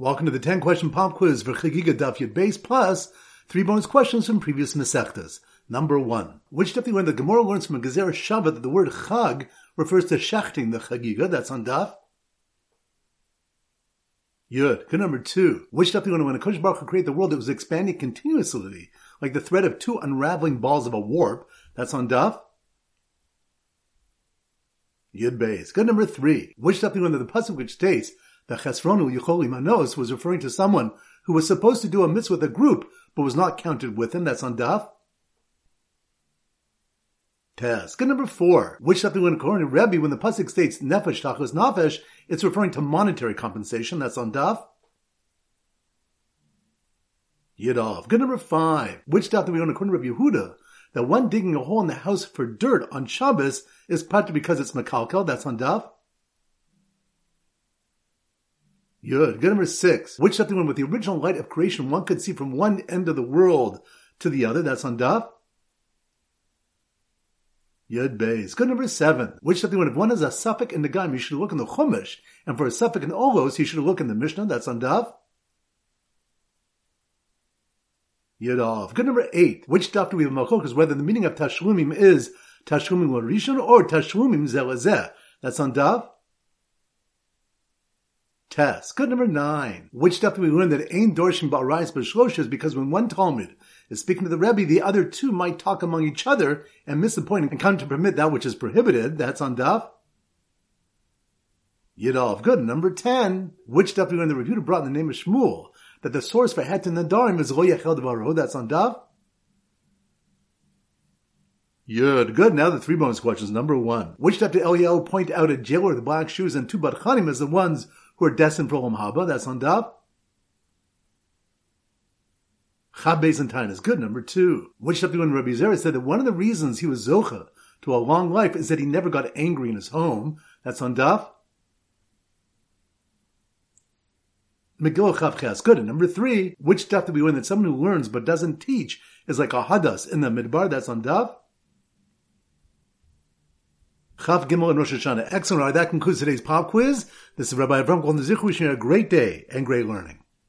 Welcome to the 10 question pop quiz for Chagiga Daf Yud Beis plus three bonus questions from previous Masechtas. Number one. Which Daf when the Gemara learns from a Gezerah Shavah that the word Chag refers to shechting the Chagiga? That's on Daf. Yud. Good number two. Which Daf when a Kosh Baruch created the world, it was expanding continuously, like the thread of two unraveling balls of a warp? That's on Daf. Yud Beis. Good number three. Which Daf when the pasuk which states the Chesronu Yicholi Manos was referring to someone who was supposed to do a mitzvah with a group, but was not counted with them. That's on Daf. Tes. Good number four. Which something when according to Rebbe, when the pasuk states nefesh tachos nafesh, it's referring to monetary compensation. That's on Daf. Yud Alef. Good number five. Which daf do we own according to Rebbe Yehuda? That one digging a hole in the house for dirt on Shabbos is partly because it's makalkel. That's on Daf. Good. Good number six. Which something when with the original light of creation one could see from one end of the world to the other. That's on Daf. Yud Beis. Good number seven. Which something when if one has a safek in the Gaim, you should look in the Chumash, and for a safek in Ohalos, you should look in the Mishnah. That's on Daf. Yud Alef. Good number eight. Which daf do we have Machlokes whether the meaning of Tashlumim is Tashlumim Larishon or Tashlumim Zeh LaZeh. That's on Daf. Tes. Good number nine. Which stuff do we learn that ain't Dorshim B'Shlosh is because when one Talmud is speaking to the Rebbe, the other two might talk among each other and miss the point and come to permit that which is prohibited. That's on Daf. Yud Alef. Good. Number 10. Which stuff do we learn the review brought in the name of Shmuel that the source for Heter Nedarim is Lo Yechel Devaro. That's on Daf. Yud. Good. Now the three bonus questions. Number one. Which stuff did Eliel point out a jailer the black shoes and two Badchanim as the ones who are destined for Olam Haba. That's on Daf. Chaf Beis is good. Number two. Which stuff when Rabbi Zera said that one of the reasons he was Zocha to a long life is that he never got angry in his home. That's on Daf. Megillah Chaf Ches. Good. And number three, which stuff do we win that someone who learns but doesn't teach is like a hadas in the midbar? That's on Daf. Chaf Gimel and Rosh Hashanah. Excellent. All right, that concludes today's pop quiz. This is Rabbi Avram Golden wishing you a great day and great learning.